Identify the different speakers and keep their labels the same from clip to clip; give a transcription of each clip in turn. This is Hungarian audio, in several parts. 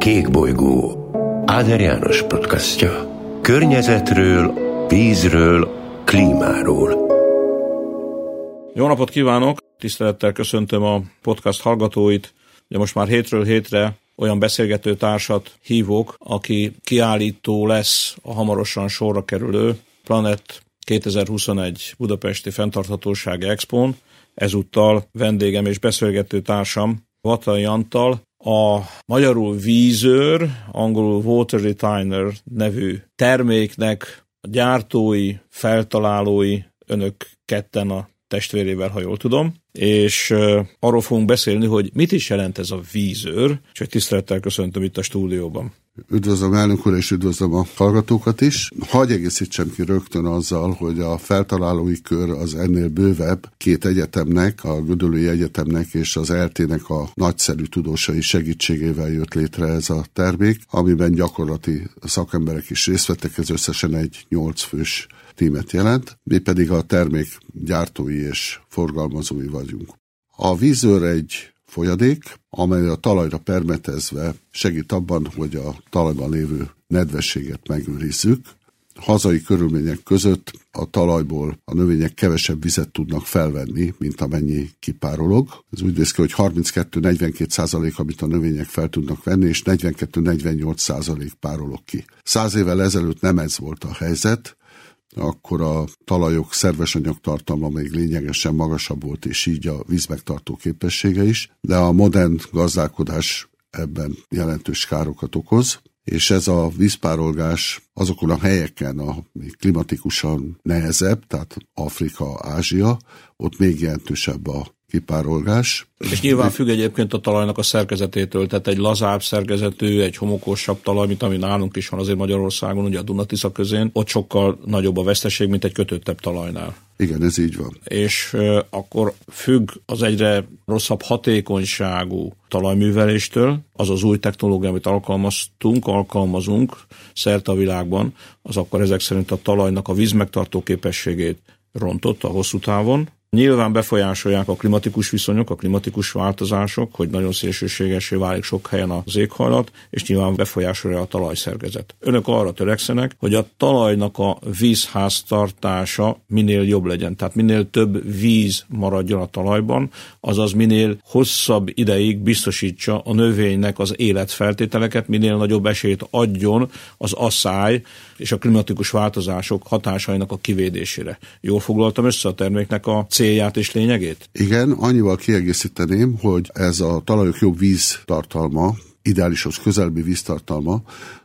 Speaker 1: Kékbolygó Áder János podcastja. Környezetről, vízről, klímáról.
Speaker 2: Jó napot kívánok! Tisztelettel köszöntöm a podcast hallgatóit. Ugye most már hétről hétre olyan beszélgető társat hívok, aki kiállító lesz a hamarosan sorra kerülő Planet 2021 Budapesti Fentarthatósági Expon. Ezúttal vendégem és beszélgető társam Vatai Antal, a magyarul vízőr, angolul water retiner nevű terméknek a gyártói, feltalálói, önök ketten a testvérével, ha jól tudom, és arról fogunk beszélni, hogy mit is jelent ez a vízőr, és egy tisztelettel köszöntöm itt a stúdióban.
Speaker 3: Üdvözlöm elnök úr, és üdvözlöm a hallgatókat is. Hagy egészítsem ki rögtön azzal, hogy a feltalálói kör az ennél bővebb két egyetemnek, a Gödöllői Egyetemnek és az ELTE-nek a nagyszerű tudósai segítségével jött létre ez a termék, amiben gyakorlati szakemberek is részt vettek, ez összesen egy nyolc fős tímet jelent, mi pedig a termék gyártói és forgalmazói vagyunk. A vízőr egy folyadék, amely a talajra permetezve segít abban, hogy a talajban lévő nedvességet megőrizzük. Hazai körülmények között a talajból a növények kevesebb vizet tudnak felvenni, mint amennyi kipárolog. Ez úgy néz ki, hogy 32-42 százalék, amit a növények fel tudnak venni, és 42-48 százalék párolog ki. Száz évvel ezelőtt nem ez volt a helyzet, akkor a talajok szerves anyagtartalma még lényegesen magasabb volt, és így a vízmegtartó képessége is, de a modern gazdálkodás ebben jelentős károkat okoz, és ez a vízpárolgás azokon a helyeken, ami klimatikusan nehezebb, tehát Afrika, Ázsia, ott még jelentősebb a kipárolgás.
Speaker 2: És nyilván függ egyébként a talajnak a szerkezetétől, tehát egy lazább szerkezetű, egy homokosabb talaj, mint ami nálunk is van azért Magyarországon, ugye a Dunatisza közén, ott sokkal nagyobb a veszteség, mint egy kötöttebb talajnál.
Speaker 3: Igen, ez így van.
Speaker 2: És uh, akkor függ az egyre rosszabb hatékonyságú talajműveléstől, az az új technológia, amit alkalmaztunk, alkalmazunk szerte a világban, az akkor ezek szerint a talajnak a vízmegtartó képességét rontott a hosszú távon, Nyilván befolyásolják a klimatikus viszonyok, a klimatikus változások, hogy nagyon szélsőségesé válik sok helyen az éghajlat, és nyilván befolyásolja a talajszerkezet. Önök arra törekszenek, hogy a talajnak a vízháztartása minél jobb legyen, tehát minél több víz maradjon a talajban, azaz minél hosszabb ideig biztosítsa a növénynek az életfeltételeket, minél nagyobb esélyt adjon az asszály és a klimatikus változások hatásainak a kivédésére. Jól foglaltam össze a terméknek a célját és lényegét?
Speaker 3: Igen, annyival kiegészíteném, hogy ez a talajok jobb víztartalma, ideálishoz közelbi víztartalma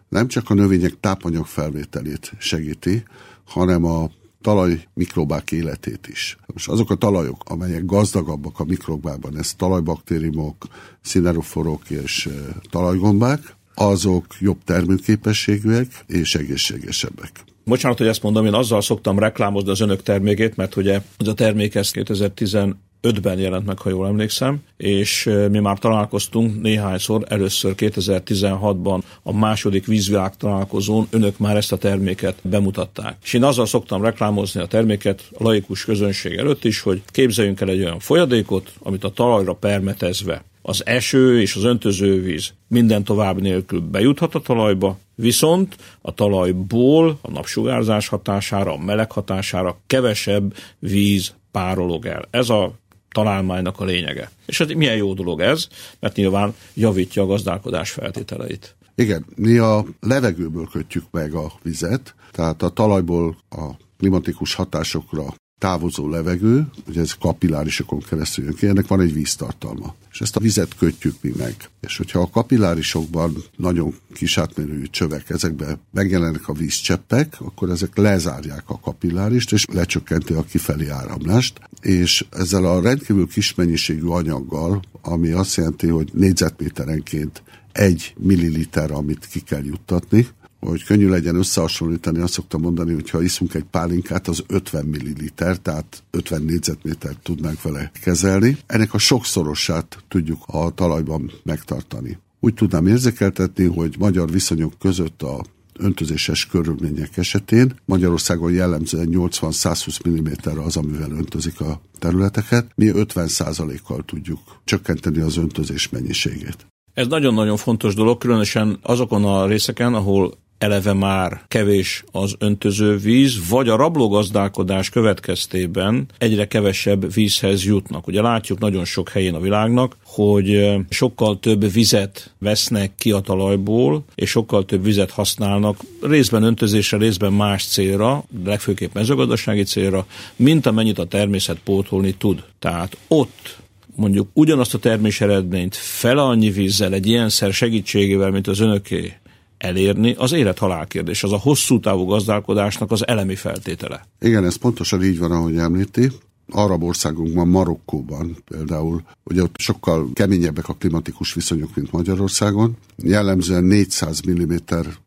Speaker 3: nem csak a növények tápanyag felvételét segíti, hanem a talaj mikrobák életét is. Most azok a talajok, amelyek gazdagabbak a mikrobában, ez talajbaktériumok, szineroforok és talajgombák, azok jobb termőképességűek és egészségesebbek.
Speaker 2: Bocsánat, hogy ezt mondom, én azzal szoktam reklámozni az önök termékét, mert ugye ez a termék ez 2010 5-ben jelent meg, ha jól emlékszem, és mi már találkoztunk néhányszor, először 2016-ban a második vízvilág találkozón önök már ezt a terméket bemutatták. És én azzal szoktam reklámozni a terméket a laikus közönség előtt is, hogy képzeljünk el egy olyan folyadékot, amit a talajra permetezve az eső és az öntözővíz minden tovább nélkül bejuthat a talajba, viszont a talajból a napsugárzás hatására, a meleg hatására kevesebb víz párolog el. Ez a találmánynak a lényege. És ez milyen jó dolog ez, mert nyilván javítja a gazdálkodás feltételeit.
Speaker 3: Igen, mi a levegőből kötjük meg a vizet, tehát a talajból a klimatikus hatásokra távozó levegő, ugye ez kapillárisokon keresztül jön ki, ennek van egy víztartalma. És ezt a vizet kötjük mi meg. És hogyha a kapillárisokban nagyon kis átmérőjű csövek, ezekbe megjelennek a vízcseppek, akkor ezek lezárják a kapillárist, és lecsökkenti a kifelé áramlást. És ezzel a rendkívül kis mennyiségű anyaggal, ami azt jelenti, hogy négyzetméterenként egy milliliter, amit ki kell juttatni, hogy könnyű legyen összehasonlítani, azt szoktam mondani, hogy ha iszunk egy pálinkát, az 50 ml, tehát 50 négyzetmétert tudnánk vele kezelni. Ennek a sokszorosát tudjuk a talajban megtartani. Úgy tudnám érzékeltetni, hogy magyar viszonyok között a öntözéses körülmények esetén Magyarországon jellemzően 80-120 mm az, amivel öntözik a területeket. Mi 50%-kal tudjuk csökkenteni az öntözés mennyiségét.
Speaker 2: Ez nagyon-nagyon fontos dolog, különösen azokon a részeken, ahol eleve már kevés az öntöző víz, vagy a rablógazdálkodás következtében egyre kevesebb vízhez jutnak. Ugye látjuk nagyon sok helyén a világnak, hogy sokkal több vizet vesznek ki a talajból, és sokkal több vizet használnak részben öntözésre, részben más célra, legfőképp mezőgazdasági célra, mint amennyit a természet pótolni tud. Tehát ott mondjuk ugyanazt a termés eredményt fel annyi vízzel, egy ilyen szer segítségével, mint az önöké, elérni, az élet-halál kérdés. Az a hosszú távú gazdálkodásnak az elemi feltétele.
Speaker 3: Igen, ez pontosan így van, ahogy említi. Arab országunkban, Marokkóban például, ugye ott sokkal keményebbek a klimatikus viszonyok, mint Magyarországon. Jellemzően 400 mm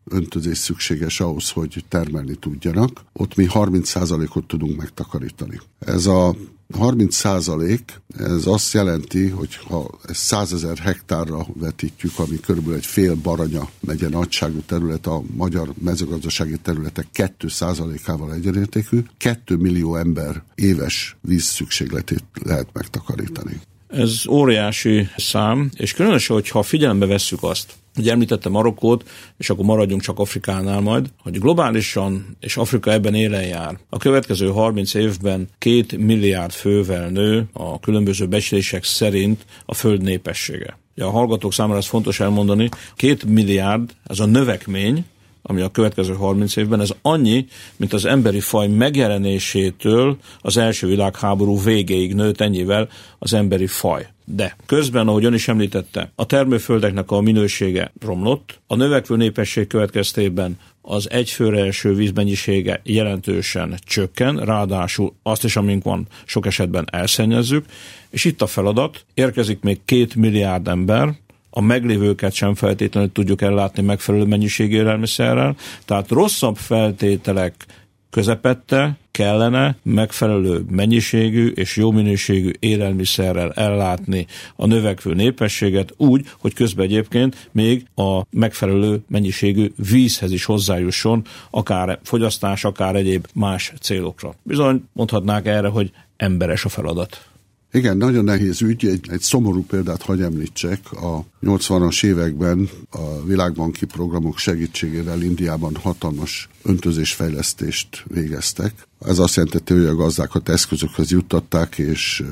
Speaker 3: öntözés szükséges ahhoz, hogy termelni tudjanak. Ott mi 30%-ot tudunk megtakarítani. Ez a 30 százalék, ez azt jelenti, hogy ha ezt 100 ezer hektárra vetítjük, ami körülbelül egy fél baranya megye nagyságú terület, a magyar mezőgazdasági területek 2 százalékával egyenértékű, 2 millió ember éves víz szükségletét lehet megtakarítani.
Speaker 2: Ez óriási szám, és különösen, hogyha figyelembe vesszük azt, Ugye említettem Marokkót, és akkor maradjunk csak Afrikánál majd, hogy globálisan, és Afrika ebben élen jár. A következő 30 évben két milliárd fővel nő a különböző becslések szerint a föld népessége. Ugye a hallgatók számára ez fontos elmondani, két milliárd, ez a növekmény, ami a következő 30 évben, ez annyi, mint az emberi faj megjelenésétől az első világháború végéig nőtt ennyivel az emberi faj. De közben, ahogy ön is említette, a termőföldeknek a minősége romlott, a növekvő népesség következtében az egyfőre eső vízmennyisége jelentősen csökken, ráadásul azt is, amink van, sok esetben elszennyezzük, és itt a feladat, érkezik még két milliárd ember, a meglévőket sem feltétlenül tudjuk ellátni megfelelő mennyiségű élelmiszerrel, tehát rosszabb feltételek közepette kellene megfelelő mennyiségű és jó minőségű élelmiszerrel ellátni a növekvő népességet úgy, hogy közben egyébként még a megfelelő mennyiségű vízhez is hozzájusson, akár fogyasztás, akár egyéb más célokra. Bizony mondhatnák erre, hogy emberes a feladat.
Speaker 3: Igen, nagyon nehéz ügy. Egy, egy szomorú példát hagy említsek. A 80-as években a világbanki programok segítségével Indiában hatalmas öntözésfejlesztést végeztek. Ez azt jelenti, hogy a gazdákat eszközökhöz juttatták, és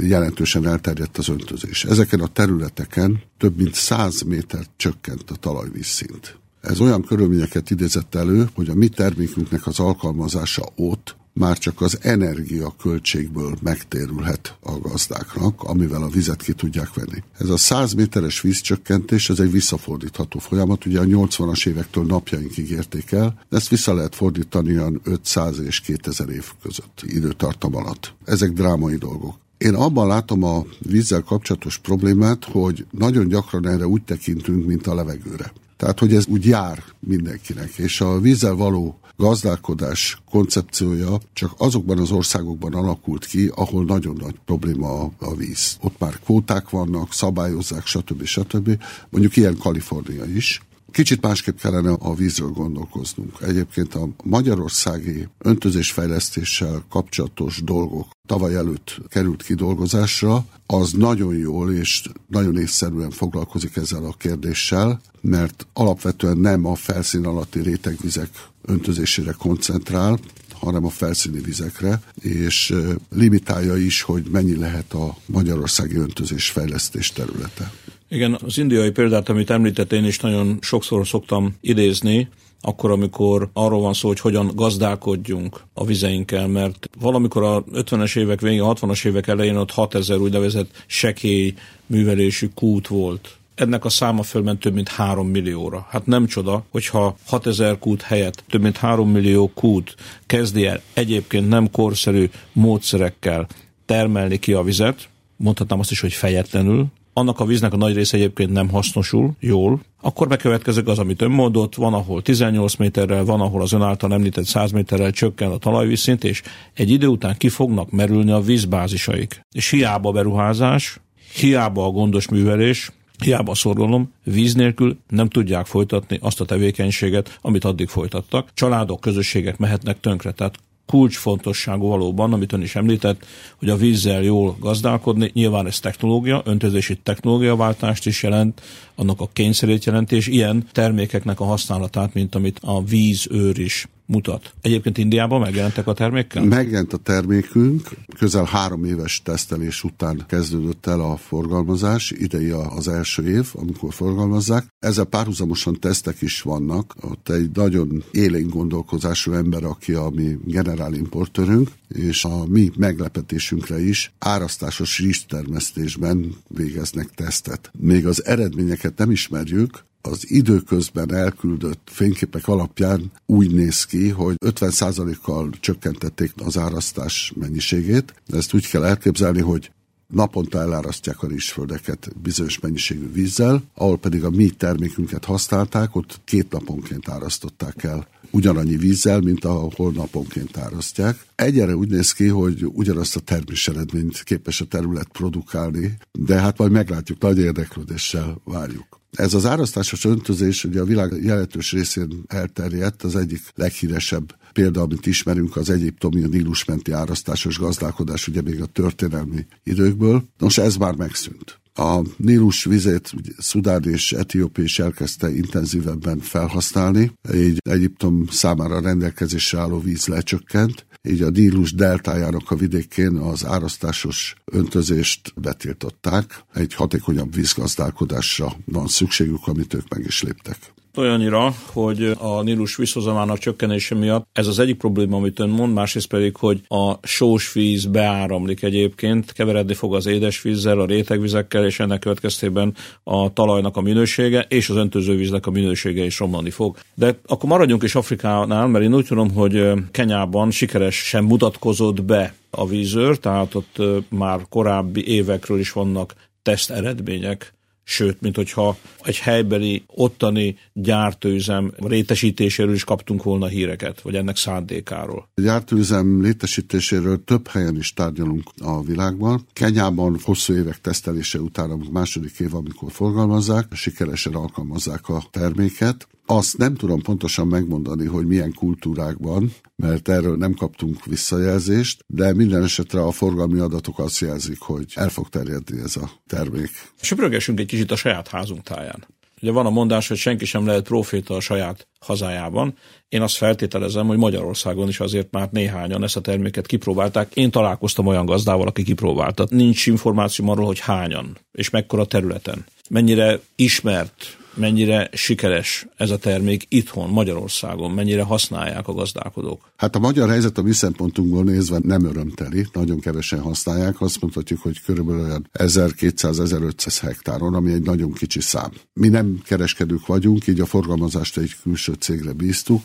Speaker 3: jelentősen elterjedt az öntözés. Ezeken a területeken több mint 100 méter csökkent a talajvízszint. Ez olyan körülményeket idézett elő, hogy a mi termékünknek az alkalmazása ott már csak az energia költségből megtérülhet a gazdáknak, amivel a vizet ki tudják venni. Ez a 100 méteres vízcsökkentés, ez egy visszafordítható folyamat, ugye a 80-as évektől napjainkig érték el, ezt vissza lehet fordítani olyan 500 és 2000 év között időtartam alatt. Ezek drámai dolgok. Én abban látom a vízzel kapcsolatos problémát, hogy nagyon gyakran erre úgy tekintünk, mint a levegőre. Tehát, hogy ez úgy jár mindenkinek, és a vízzel való gazdálkodás koncepciója csak azokban az országokban alakult ki, ahol nagyon nagy probléma a, víz. Ott már kvóták vannak, szabályozzák, stb. stb. Mondjuk ilyen Kalifornia is. Kicsit másképp kellene a vízről gondolkoznunk. Egyébként a magyarországi öntözésfejlesztéssel kapcsolatos dolgok tavaly előtt került kidolgozásra, az nagyon jól és nagyon észszerűen foglalkozik ezzel a kérdéssel, mert alapvetően nem a felszín alatti rétegvizek öntözésére koncentrál, hanem a felszíni vizekre, és limitálja is, hogy mennyi lehet a magyarországi öntözés fejlesztés területe.
Speaker 2: Igen, az indiai példát, amit említett, én is nagyon sokszor szoktam idézni, akkor, amikor arról van szó, hogy hogyan gazdálkodjunk a vizeinkkel, mert valamikor a 50-es évek végén, a 60-as évek elején ott 6000 úgynevezett sekély művelésű kút volt ennek a száma fölment több mint 3 millióra. Hát nem csoda, hogyha 6000 kút helyett több mint 3 millió kút kezdi el egyébként nem korszerű módszerekkel termelni ki a vizet, mondhatnám azt is, hogy fejetlenül, annak a víznek a nagy része egyébként nem hasznosul jól, akkor bekövetkezik az, amit ön mondott, van, ahol 18 méterrel, van, ahol az ön által említett 100 méterrel csökken a talajvízszint, és egy idő után ki fognak merülni a vízbázisaik. És hiába a beruházás, hiába a gondos művelés, Hiába szorgalom, víz nélkül nem tudják folytatni azt a tevékenységet, amit addig folytattak. Családok, közösségek mehetnek tönkre. Tehát kulcsfontosságú valóban, amit ön is említett, hogy a vízzel jól gazdálkodni, nyilván ez technológia, öntözési technológiaváltást is jelent, annak a kényszerét jelenti, és ilyen termékeknek a használatát, mint amit a vízőr is mutat. Egyébként Indiában megjelentek a termékkel?
Speaker 3: Megjelent a termékünk, közel három éves tesztelés után kezdődött el a forgalmazás, idei az első év, amikor forgalmazzák. Ezzel párhuzamosan tesztek is vannak. Ott egy nagyon élénk gondolkozású ember, aki a mi generálimportőrünk, és a mi meglepetésünkre is árasztásos rizstermesztésben végeznek tesztet. Még az eredményeket nem ismerjük, az időközben elküldött fényképek alapján úgy néz ki, hogy 50%-kal csökkentették az árasztás mennyiségét. Ezt úgy kell elképzelni, hogy naponta elárasztják a rizsföldeket bizonyos mennyiségű vízzel, ahol pedig a mi termékünket használták, ott két naponként árasztották el ugyanannyi vízzel, mint ahol naponként árasztják. Egyre úgy néz ki, hogy ugyanazt a termés eredményt képes a terület produkálni, de hát majd meglátjuk, nagy érdeklődéssel várjuk. Ez az árasztásos öntözés ugye a világ jelentős részén elterjedt, az egyik leghíresebb példa, amit ismerünk, az egyiptomi a Nílusmenti árasztásos gazdálkodás, ugye még a történelmi időkből. Nos, ez már megszűnt. A Nílus vizét Szudán és Etiópia is elkezdte intenzívebben felhasználni, így Egyiptom számára rendelkezésre álló víz lecsökkent, így a Nílus deltájának a vidékén az árasztásos öntözést betiltották. Egy hatékonyabb vízgazdálkodásra van szükségük, amit ők meg is léptek
Speaker 2: olyannyira, hogy a Nílus vízhozamának csökkenése miatt ez az egyik probléma, amit ön mond, másrészt pedig, hogy a sós víz beáramlik egyébként, keveredni fog az édesvízzel, a rétegvizekkel, és ennek következtében a talajnak a minősége és az öntözővíznek a minősége is romlani fog. De akkor maradjunk is Afrikánál, mert én úgy tudom, hogy Kenyában sikeres sem mutatkozott be a vízőr, tehát ott már korábbi évekről is vannak teszt eredmények sőt, mint hogyha egy helybeli, ottani gyártőüzem rétesítéséről is kaptunk volna híreket, vagy ennek szándékáról.
Speaker 3: A gyártőüzem létesítéséről több helyen is tárgyalunk a világban. Kenyában hosszú évek tesztelése után a második év, amikor forgalmazzák, sikeresen alkalmazzák a terméket. Azt nem tudom pontosan megmondani, hogy milyen kultúrákban, mert erről nem kaptunk visszajelzést, de minden esetre a forgalmi adatok azt jelzik, hogy el fog terjedni ez a termék.
Speaker 2: Söprögessünk egy kicsit a saját házunk táján. Ugye van a mondás, hogy senki sem lehet proféta a saját hazájában. Én azt feltételezem, hogy Magyarországon is azért már néhányan ezt a terméket kipróbálták. Én találkoztam olyan gazdával, aki kipróbálta. Nincs információ arról, hogy hányan és mekkora területen. Mennyire ismert mennyire sikeres ez a termék itthon, Magyarországon, mennyire használják a gazdálkodók?
Speaker 3: Hát a magyar helyzet a mi szempontunkból nézve nem örömteli, nagyon kevesen használják, azt mondhatjuk, hogy körülbelül olyan 1200-1500 hektáron, ami egy nagyon kicsi szám. Mi nem kereskedők vagyunk, így a forgalmazást egy külső cégre bíztuk,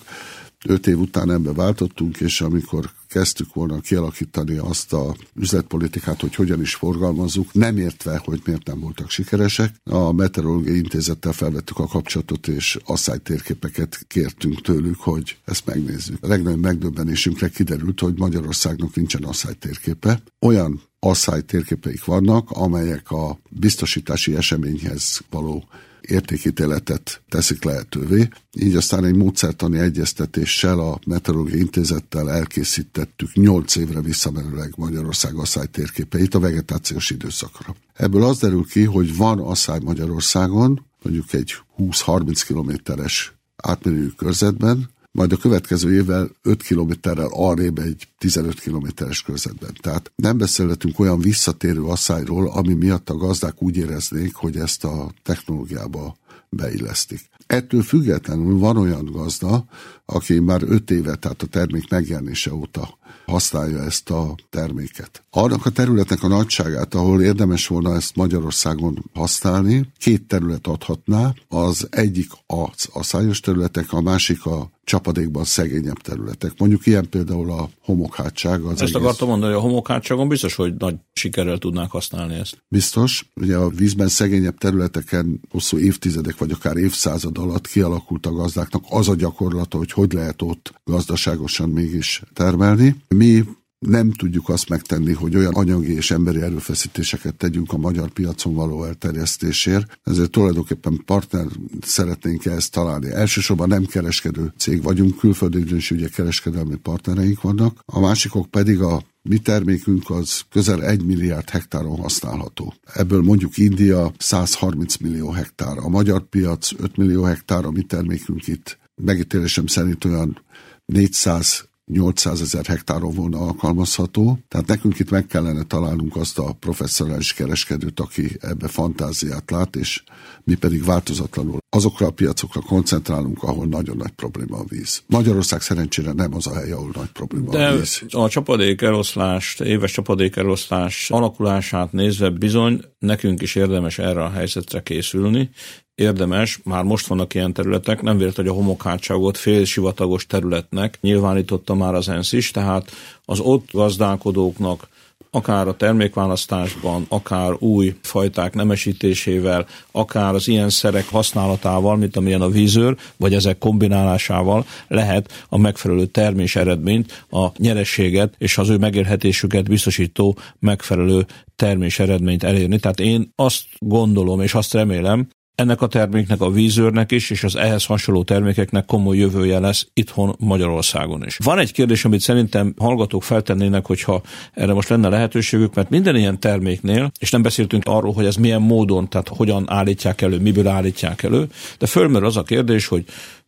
Speaker 3: öt év után ebbe váltottunk, és amikor kezdtük volna kialakítani azt a üzletpolitikát, hogy hogyan is forgalmazzuk, nem értve, hogy miért nem voltak sikeresek. A Meteorológiai Intézettel felvettük a kapcsolatot, és térképeket kértünk tőlük, hogy ezt megnézzük. A legnagyobb megdöbbenésünkre kiderült, hogy Magyarországnak nincsen térképe. Olyan asszály térképeik vannak, amelyek a biztosítási eseményhez való értékítéletet teszik lehetővé. Így aztán egy módszertani egyeztetéssel a Meteorológiai Intézettel elkészítettük 8 évre visszamenőleg Magyarország asszály térképeit a vegetációs időszakra. Ebből az derül ki, hogy van asszály Magyarországon, mondjuk egy 20-30 kilométeres átmenő körzetben, majd a következő évvel 5 kilométerrel arrébb egy 15 kilométeres körzetben. Tehát nem beszélhetünk olyan visszatérő asszályról, ami miatt a gazdák úgy éreznék, hogy ezt a technológiába beillesztik. Ettől függetlenül van olyan gazda, aki már öt éve, tehát a termék megjelenése óta használja ezt a terméket. Annak a területnek a nagyságát, ahol érdemes volna ezt Magyarországon használni, két terület adhatná, az egyik az a szájos területek, a másik a csapadékban szegényebb területek. Mondjuk ilyen például a homokhátság. Az
Speaker 2: ezt egész... akartam mondani, hogy a homokhátságon biztos, hogy nagy sikerrel tudnák használni ezt.
Speaker 3: Biztos. Ugye a vízben szegényebb területeken hosszú évtizedek vagy akár évszázad alatt kialakult a gazdáknak az a gyakorlata, hogy hogy lehet ott gazdaságosan mégis termelni. Mi nem tudjuk azt megtenni, hogy olyan anyagi és emberi erőfeszítéseket tegyünk a magyar piacon való elterjesztésért, ezért tulajdonképpen partner szeretnénk ezt találni. Elsősorban nem kereskedő cég vagyunk, külföldi és ugye kereskedelmi partnereink vannak, a másikok pedig a mi termékünk az közel 1 milliárd hektáron használható. Ebből mondjuk India 130 millió hektár, a magyar piac 5 millió hektár, a mi termékünk itt megítélésem szerint olyan 400 800 ezer hektáron volna alkalmazható, tehát nekünk itt meg kellene találnunk azt a professzionális kereskedőt, aki ebbe fantáziát lát, és mi pedig változatlanul azokra a piacokra koncentrálunk, ahol nagyon nagy probléma a víz. Magyarország szerencsére nem az a hely, ahol nagy probléma
Speaker 2: De
Speaker 3: a víz.
Speaker 2: a csapadék eloszlást, éves csapadék eloszlás alakulását nézve bizony nekünk is érdemes erre a helyzetre készülni, érdemes, már most vannak ilyen területek, nem véletlen, hogy a homokhátságot félsivatagos területnek nyilvánította már az ENSZ is, tehát az ott gazdálkodóknak akár a termékválasztásban, akár új fajták nemesítésével, akár az ilyen szerek használatával, mint amilyen a vízőr, vagy ezek kombinálásával lehet a megfelelő termés eredményt, a nyerességet és az ő megélhetésüket biztosító megfelelő termés eredményt elérni. Tehát én azt gondolom és azt remélem, ennek a terméknek, a vízőrnek is, és az ehhez hasonló termékeknek komoly jövője lesz itthon Magyarországon is. Van egy kérdés, amit szerintem hallgatók feltennének, hogyha erre most lenne lehetőségük, mert minden ilyen terméknél, és nem beszéltünk arról, hogy ez milyen módon, tehát hogyan állítják elő, miből állítják elő, de fölmerül az a kérdés, hogy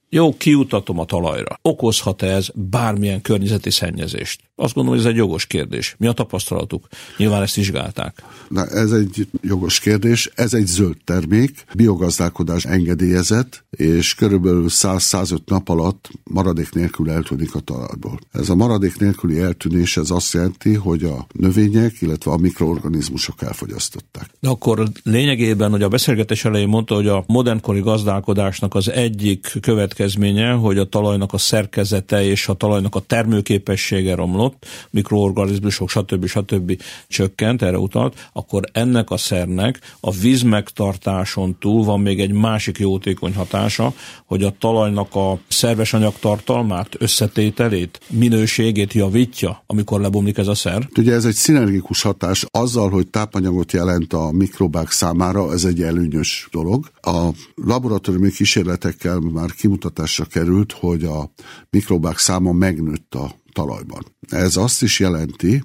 Speaker 2: jó, kiutatom a talajra. Okozhat-e ez bármilyen környezeti szennyezést? Azt gondolom, hogy ez egy jogos kérdés. Mi a tapasztalatuk? Nyilván ezt vizsgálták.
Speaker 3: Na, ez egy jogos kérdés. Ez egy zöld termék, biogazdálkodás engedélyezett, és körülbelül 100-105 nap alatt maradék nélkül eltűnik a talajból. Ez a maradék nélküli eltűnés ez azt jelenti, hogy a növények, illetve a mikroorganizmusok elfogyasztották.
Speaker 2: De akkor lényegében, hogy a beszélgetés elején mondta, hogy a modernkori gazdálkodásnak az egyik következménye, hogy a talajnak a szerkezete és a talajnak a termőképessége romlott, romlott, mikroorganizmusok, stb. stb. csökkent, erre utalt, akkor ennek a szernek a víz megtartáson túl van még egy másik jótékony hatása, hogy a talajnak a szerves anyagtartalmát, összetételét, minőségét javítja, amikor lebomlik ez a szer.
Speaker 3: Ugye ez egy szinergikus hatás, azzal, hogy tápanyagot jelent a mikrobák számára, ez egy előnyös dolog. A laboratóriumi kísérletekkel már kimutatásra került, hogy a mikrobák száma megnőtt a talajban. Ez azt is jelenti,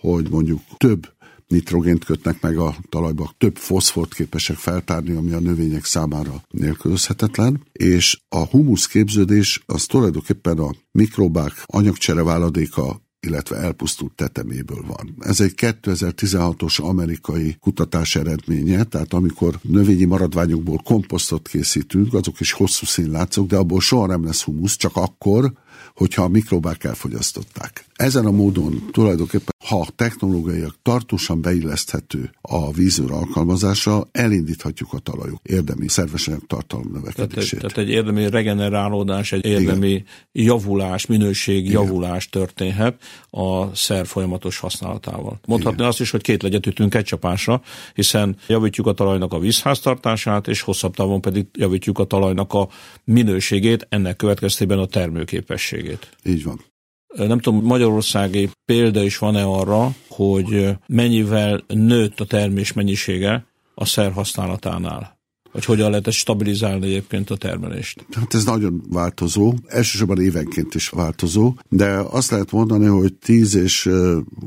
Speaker 3: hogy mondjuk több nitrogént kötnek meg a talajba, több foszfort képesek feltárni, ami a növények számára nélkülözhetetlen, és a humusz képződés az tulajdonképpen a mikrobák anyagcsereváladéka illetve elpusztult teteméből van. Ez egy 2016-os amerikai kutatás eredménye, tehát amikor növényi maradványokból komposztot készítünk, azok is hosszú színlátszók, de abból soha nem lesz humusz, csak akkor, hogyha a mikrobák elfogyasztották. Ezen a módon tulajdonképpen, ha technológiaiak tartósan beilleszthető a vízőr alkalmazása, elindíthatjuk a talajok érdemi szervesanyag tartalom növekedését.
Speaker 2: Tehát, tehát egy érdemi regenerálódás, egy érdemi Igen. javulás, minőség Igen. javulás történhet a szer folyamatos használatával. Mondhatni Igen. azt is, hogy két legyet ütünk egy csapásra, hiszen javítjuk a talajnak a vízháztartását, és hosszabb távon pedig javítjuk a talajnak a minőségét, ennek következtében a termőképességét.
Speaker 3: Így van.
Speaker 2: Nem tudom, magyarországi példa is van-e arra, hogy mennyivel nőtt a termés mennyisége a szer használatánál? Vagy hogyan lehet ezt stabilizálni egyébként a termelést?
Speaker 3: Hát ez nagyon változó, elsősorban évenként is változó, de azt lehet mondani, hogy 10 és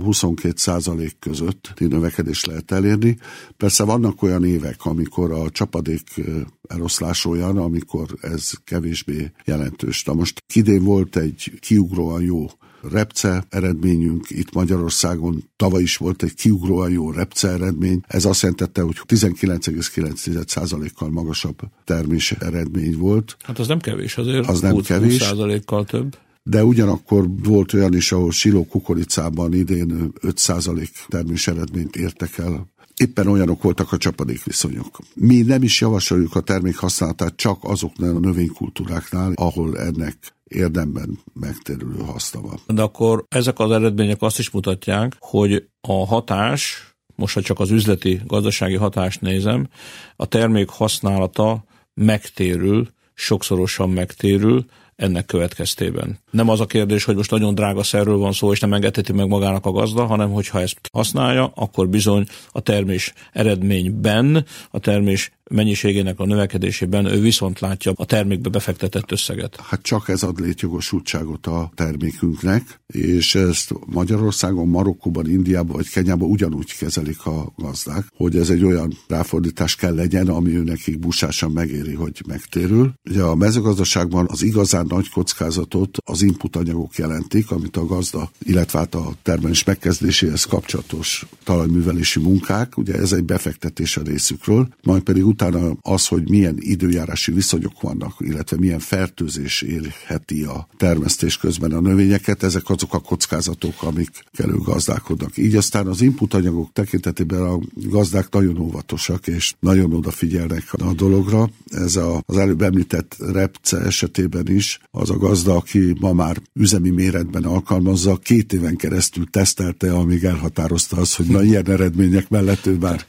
Speaker 3: 22 százalék között növekedés lehet elérni. Persze vannak olyan évek, amikor a csapadék eloszlás olyan, amikor ez kevésbé jelentős. Na most idén volt egy kiugróan jó repce eredményünk itt Magyarországon. Tavaly is volt egy kiugróan jó repce eredmény. Ez azt jelentette, hogy 19,9%-kal magasabb termés eredmény volt.
Speaker 2: Hát az nem kevés azért. Az nem 20, kevés. 20%-kal több.
Speaker 3: De ugyanakkor volt olyan is, ahol siló kukoricában idén 5% termés eredményt értek el éppen olyanok voltak a csapadékviszonyok. Mi nem is javasoljuk a termék használatát csak azoknál a növénykultúráknál, ahol ennek érdemben megtérülő haszna van.
Speaker 2: De akkor ezek az eredmények azt is mutatják, hogy a hatás, most ha csak az üzleti, gazdasági hatást nézem, a termék használata megtérül, sokszorosan megtérül, ennek következtében. Nem az a kérdés, hogy most nagyon drága szerről van szó, és nem engedheti meg magának a gazda, hanem hogyha ezt használja, akkor bizony a termés eredményben, a termés mennyiségének a növekedésében ő viszont látja a termékbe befektetett összeget.
Speaker 3: Hát csak ez ad létjogosultságot a termékünknek, és ezt Magyarországon, Marokkóban, Indiában vagy Kenyában ugyanúgy kezelik a gazdák, hogy ez egy olyan ráfordítás kell legyen, ami ő nekik busásan megéri, hogy megtérül. Ugye a mezőgazdaságban az igazán nagy kockázatot az input anyagok jelentik, amit a gazda, illetve hát a termelés megkezdéséhez kapcsolatos talajművelési munkák, ugye ez egy befektetés a részükről, majd pedig utána az, hogy milyen időjárási viszonyok vannak, illetve milyen fertőzés érheti a termesztés közben a növényeket, ezek azok a kockázatok, amik elő gazdálkodnak. Így aztán az input anyagok tekintetében a gazdák nagyon óvatosak, és nagyon odafigyelnek a dologra. Ez a, az előbb említett repce esetében is az a gazda, aki ma már üzemi méretben alkalmazza, két éven keresztül tesztelte, amíg elhatározta az, hogy na ilyen eredmények mellett ő már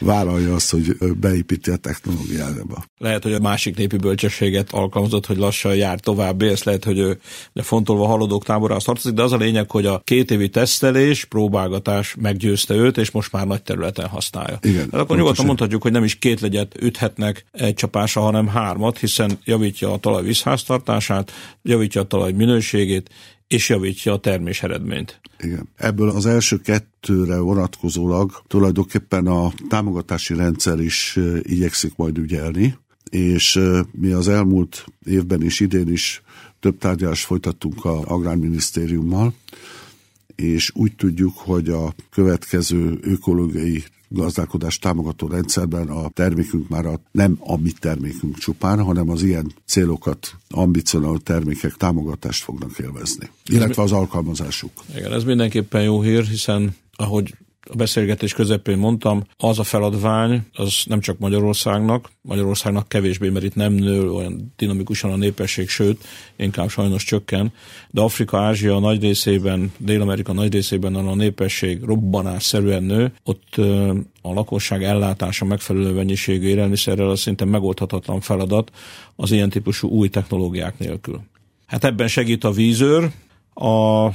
Speaker 3: vállalja azt, hogy beépít építi a technológiába.
Speaker 2: Lehet, hogy a másik népi bölcsességet alkalmazott, hogy lassan jár tovább, és lehet, hogy ő de fontolva haladók táborához tartozik, de az a lényeg, hogy a két évi tesztelés, próbálgatás meggyőzte őt, és most már nagy területen használja.
Speaker 3: Igen,
Speaker 2: hát akkor nyugodtan mondhatjuk, hogy nem is két legyet üthetnek egy csapásra, hanem hármat, hiszen javítja a talaj vízháztartását, javítja a talaj minőségét, és javítja a termés eredményt.
Speaker 3: Igen. Ebből az első kettőre vonatkozólag tulajdonképpen a támogatási rendszer is igyekszik majd ügyelni, és mi az elmúlt évben is, idén is több tárgyalást folytattunk a Agrárminisztériummal, és úgy tudjuk, hogy a következő ökológiai gazdálkodás támogató rendszerben a termékünk már a, nem a mi termékünk csupán, hanem az ilyen célokat ambicionáló termékek támogatást fognak élvezni, illetve az alkalmazásuk.
Speaker 2: Igen, ez mindenképpen jó hír, hiszen ahogy a beszélgetés közepén mondtam, az a feladvány, az nem csak Magyarországnak, Magyarországnak kevésbé, mert itt nem nő olyan dinamikusan a népesség, sőt, inkább sajnos csökken, de Afrika, Ázsia nagy részében, Dél-Amerika nagy részében a népesség robbanásszerűen nő, ott a lakosság ellátása megfelelő mennyiségű élelmiszerrel az szinte megoldhatatlan feladat az ilyen típusú új technológiák nélkül. Hát ebben segít a vízőr, a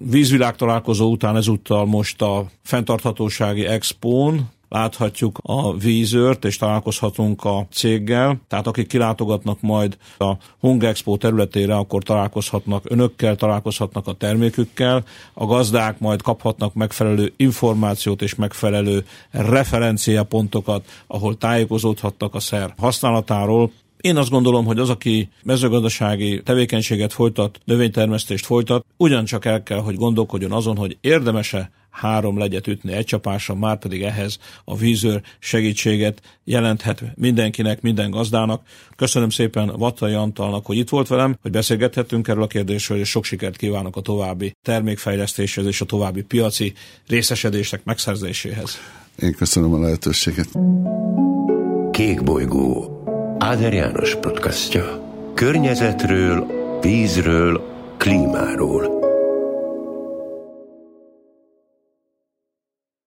Speaker 2: vízvilág találkozó után ezúttal most a fenntarthatósági expón láthatjuk a vízőrt, és találkozhatunk a céggel. Tehát akik kilátogatnak majd a Hung Expo területére, akkor találkozhatnak önökkel, találkozhatnak a termékükkel. A gazdák majd kaphatnak megfelelő információt és megfelelő referenciapontokat, ahol tájékozódhattak a szer használatáról, én azt gondolom, hogy az, aki mezőgazdasági tevékenységet folytat, növénytermesztést folytat, ugyancsak el kell, hogy gondolkodjon azon, hogy érdemese három legyet ütni egy csapásra, már pedig ehhez a vízőr segítséget jelenthet mindenkinek, minden gazdának. Köszönöm szépen Vattai Antalnak, hogy itt volt velem, hogy beszélgethettünk erről a kérdésről, és sok sikert kívánok a további termékfejlesztéshez és a további piaci részesedések megszerzéséhez.
Speaker 3: Én köszönöm a lehetőséget.
Speaker 1: Kék bolygó Áder János podcastja. Környezetről, vízről, klímáról –